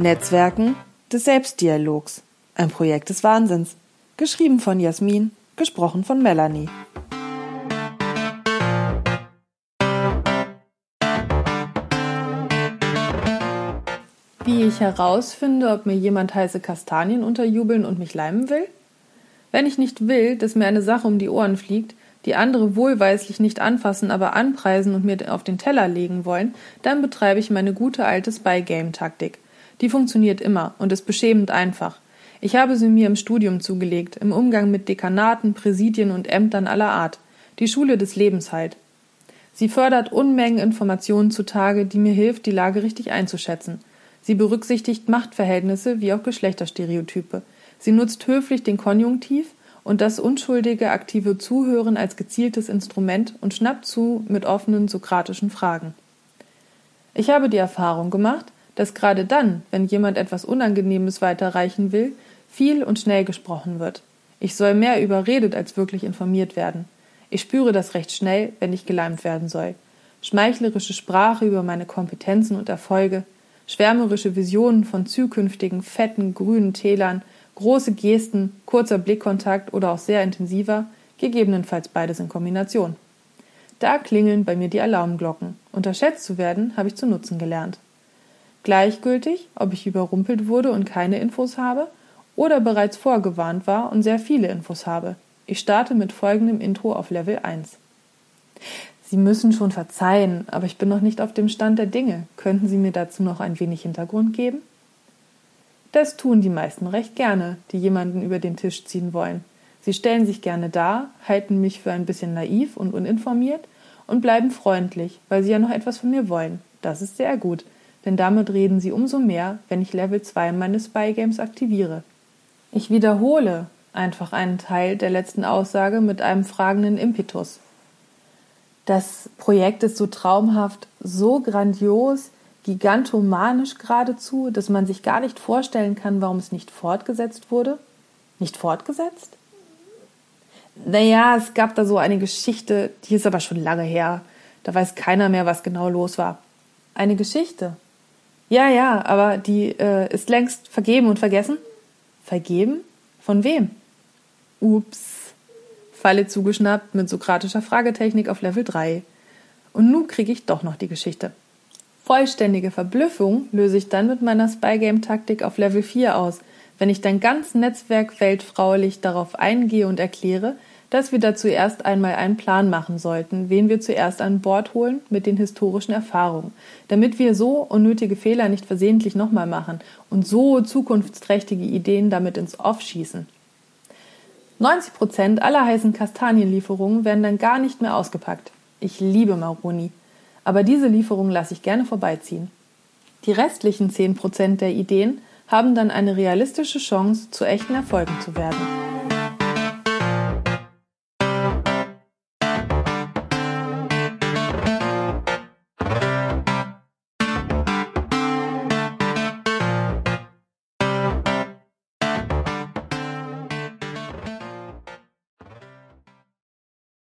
Netzwerken des Selbstdialogs. Ein Projekt des Wahnsinns. Geschrieben von Jasmin, gesprochen von Melanie. Wie ich herausfinde, ob mir jemand heiße Kastanien unterjubeln und mich leimen will? Wenn ich nicht will, dass mir eine Sache um die Ohren fliegt, die andere wohlweislich nicht anfassen, aber anpreisen und mir auf den Teller legen wollen, dann betreibe ich meine gute alte Spy-Game-Taktik. Die funktioniert immer und ist beschämend einfach. Ich habe sie mir im Studium zugelegt, im Umgang mit Dekanaten, Präsidien und Ämtern aller Art. Die Schule des Lebens halt. Sie fördert Unmengen Informationen zutage, die mir hilft, die Lage richtig einzuschätzen. Sie berücksichtigt Machtverhältnisse wie auch Geschlechterstereotype. Sie nutzt höflich den Konjunktiv und das unschuldige, aktive Zuhören als gezieltes Instrument und schnappt zu mit offenen sokratischen Fragen. Ich habe die Erfahrung gemacht, dass gerade dann, wenn jemand etwas Unangenehmes weiterreichen will, viel und schnell gesprochen wird. Ich soll mehr überredet als wirklich informiert werden. Ich spüre das recht schnell, wenn ich geleimt werden soll. Schmeichlerische Sprache über meine Kompetenzen und Erfolge, schwärmerische Visionen von zukünftigen, fetten, grünen Tälern, große Gesten, kurzer Blickkontakt oder auch sehr intensiver, gegebenenfalls beides in Kombination. Da klingeln bei mir die Alarmglocken. Unterschätzt zu werden, habe ich zu nutzen gelernt. Gleichgültig, ob ich überrumpelt wurde und keine Infos habe oder bereits vorgewarnt war und sehr viele Infos habe. Ich starte mit folgendem Intro auf Level 1. Sie müssen schon verzeihen, aber ich bin noch nicht auf dem Stand der Dinge. Könnten Sie mir dazu noch ein wenig Hintergrund geben? Das tun die meisten recht gerne, die jemanden über den Tisch ziehen wollen. Sie stellen sich gerne dar, halten mich für ein bisschen naiv und uninformiert und bleiben freundlich, weil sie ja noch etwas von mir wollen. Das ist sehr gut, denn damit reden sie umso mehr, wenn ich Level 2 meines Spy-Games aktiviere. Ich wiederhole einfach einen Teil der letzten Aussage mit einem fragenden Impetus. Das Projekt ist so traumhaft, so grandios, gigantomanisch geradezu, dass man sich gar nicht vorstellen kann, warum es nicht fortgesetzt wurde. Nicht fortgesetzt? Naja, es gab da so eine Geschichte, die ist aber schon lange her. Da weiß keiner mehr, was genau los war. Eine Geschichte? Ja, ja, aber die äh, ist längst vergeben und vergessen. Vergeben? Von wem? Ups. Falle zugeschnappt mit sokratischer Fragetechnik auf Level 3. Und nun kriege ich doch noch die Geschichte. Vollständige Verblüffung löse ich dann mit meiner Spygame-Taktik auf Level 4 aus, wenn ich dann ganz Netzwerk weltfraulich darauf eingehe und erkläre, dass wir da zuerst einmal einen Plan machen sollten, wen wir zuerst an Bord holen mit den historischen Erfahrungen, damit wir so unnötige Fehler nicht versehentlich nochmal machen und so zukunftsträchtige Ideen damit ins Off schießen. 90 Prozent aller heißen Kastanienlieferungen werden dann gar nicht mehr ausgepackt. Ich liebe Maroni aber diese Lieferung lasse ich gerne vorbeiziehen. Die restlichen 10% der Ideen haben dann eine realistische Chance, zu echten Erfolgen zu werden.